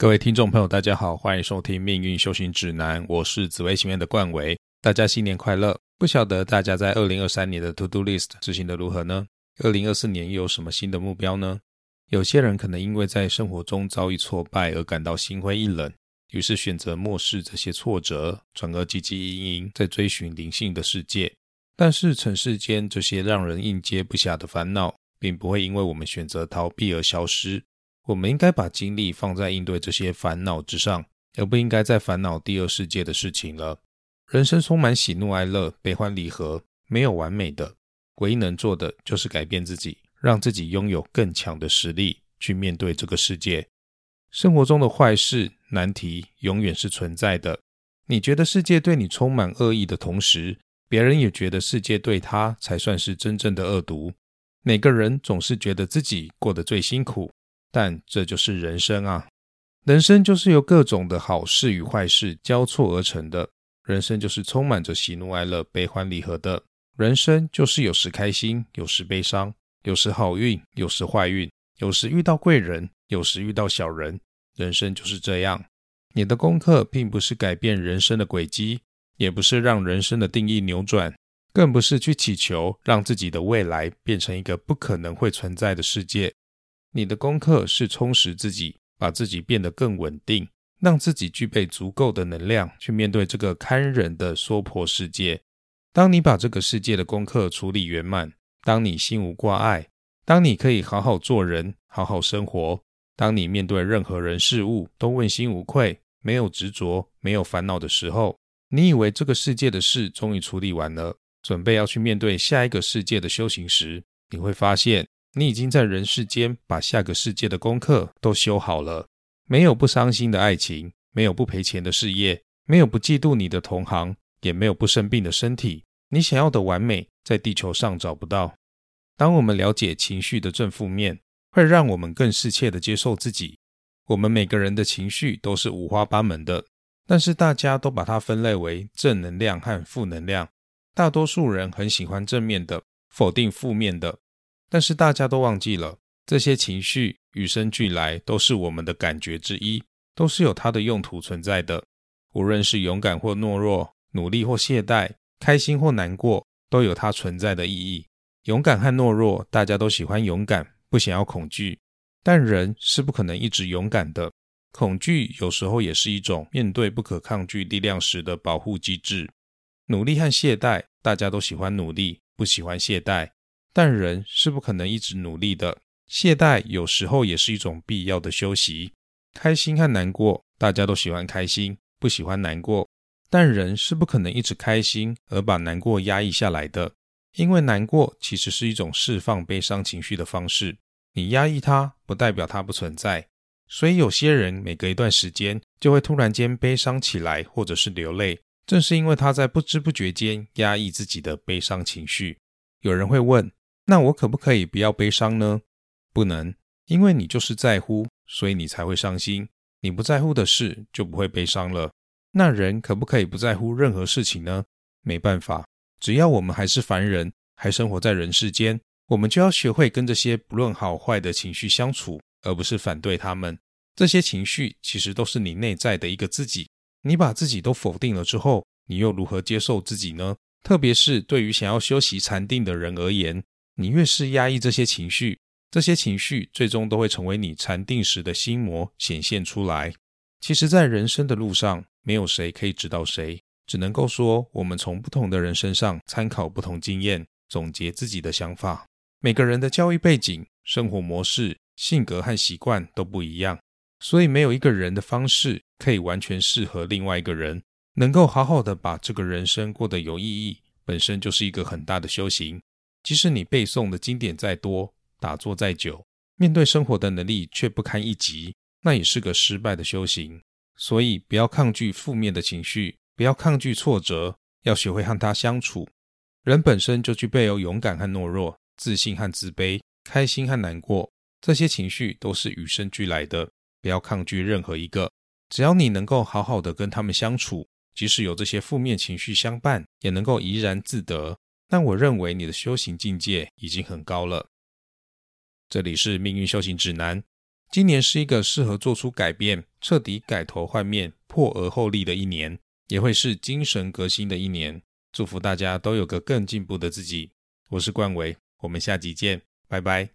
各位听众朋友，大家好，欢迎收听《命运修行指南》，我是紫薇星院的冠维。大家新年快乐！不晓得大家在二零二三年的 To Do List 执行的如何呢？二零二四年又有什么新的目标呢？有些人可能因为在生活中遭遇挫败而感到心灰意冷，于是选择漠视这些挫折，转而汲汲营营在追寻灵性的世界。但是尘世间这些让人应接不暇的烦恼，并不会因为我们选择逃避而消失。我们应该把精力放在应对这些烦恼之上，而不应该再烦恼第二世界的事情了。人生充满喜怒哀乐、悲欢离合，没有完美的，唯一能做的就是改变自己，让自己拥有更强的实力去面对这个世界。生活中的坏事、难题永远是存在的。你觉得世界对你充满恶意的同时，别人也觉得世界对他才算是真正的恶毒。每个人总是觉得自己过得最辛苦。但这就是人生啊！人生就是由各种的好事与坏事交错而成的，人生就是充满着喜怒哀乐、悲欢离合的。人生就是有时开心，有时悲伤，有时好运，有时坏运，有时遇到贵人，有时遇到小人。人生就是这样。你的功课并不是改变人生的轨迹，也不是让人生的定义扭转，更不是去祈求让自己的未来变成一个不可能会存在的世界。你的功课是充实自己，把自己变得更稳定，让自己具备足够的能量去面对这个堪忍的娑婆世界。当你把这个世界的功课处理圆满，当你心无挂碍，当你可以好好做人、好好生活，当你面对任何人事物都问心无愧、没有执着、没有烦恼的时候，你以为这个世界的事终于处理完了，准备要去面对下一个世界的修行时，你会发现。你已经在人世间把下个世界的功课都修好了，没有不伤心的爱情，没有不赔钱的事业，没有不嫉妒你的同行，也没有不生病的身体。你想要的完美，在地球上找不到。当我们了解情绪的正负面，会让我们更适切的接受自己。我们每个人的情绪都是五花八门的，但是大家都把它分类为正能量和负能量。大多数人很喜欢正面的，否定负面的。但是大家都忘记了，这些情绪与生俱来，都是我们的感觉之一，都是有它的用途存在的。无论是勇敢或懦弱，努力或懈怠，开心或难过，都有它存在的意义。勇敢和懦弱，大家都喜欢勇敢，不想要恐惧。但人是不可能一直勇敢的，恐惧有时候也是一种面对不可抗拒力量时的保护机制。努力和懈怠，大家都喜欢努力，不喜欢懈怠。但人是不可能一直努力的，懈怠有时候也是一种必要的休息。开心和难过，大家都喜欢开心，不喜欢难过。但人是不可能一直开心而把难过压抑下来的，因为难过其实是一种释放悲伤情绪的方式。你压抑它，不代表它不存在。所以有些人每隔一段时间就会突然间悲伤起来，或者是流泪，正是因为他在不知不觉间压抑自己的悲伤情绪。有人会问。那我可不可以不要悲伤呢？不能，因为你就是在乎，所以你才会伤心。你不在乎的事，就不会悲伤了。那人可不可以不在乎任何事情呢？没办法，只要我们还是凡人，还生活在人世间，我们就要学会跟这些不论好坏的情绪相处，而不是反对他们。这些情绪其实都是你内在的一个自己。你把自己都否定了之后，你又如何接受自己呢？特别是对于想要修习禅定的人而言。你越是压抑这些情绪，这些情绪最终都会成为你禅定时的心魔显现出来。其实，在人生的路上，没有谁可以指导谁，只能够说我们从不同的人身上参考不同经验，总结自己的想法。每个人的教育背景、生活模式、性格和习惯都不一样，所以没有一个人的方式可以完全适合另外一个人。能够好好的把这个人生过得有意义，本身就是一个很大的修行。即使你背诵的经典再多，打坐再久，面对生活的能力却不堪一击，那也是个失败的修行。所以，不要抗拒负面的情绪，不要抗拒挫折，要学会和它相处。人本身就具备有勇敢和懦弱、自信和自卑、开心和难过，这些情绪都是与生俱来的。不要抗拒任何一个，只要你能够好好的跟他们相处，即使有这些负面情绪相伴，也能够怡然自得。但我认为你的修行境界已经很高了。这里是命运修行指南，今年是一个适合做出改变、彻底改头换面、破而后立的一年，也会是精神革新的一年。祝福大家都有个更进步的自己。我是冠伟，我们下集见，拜拜。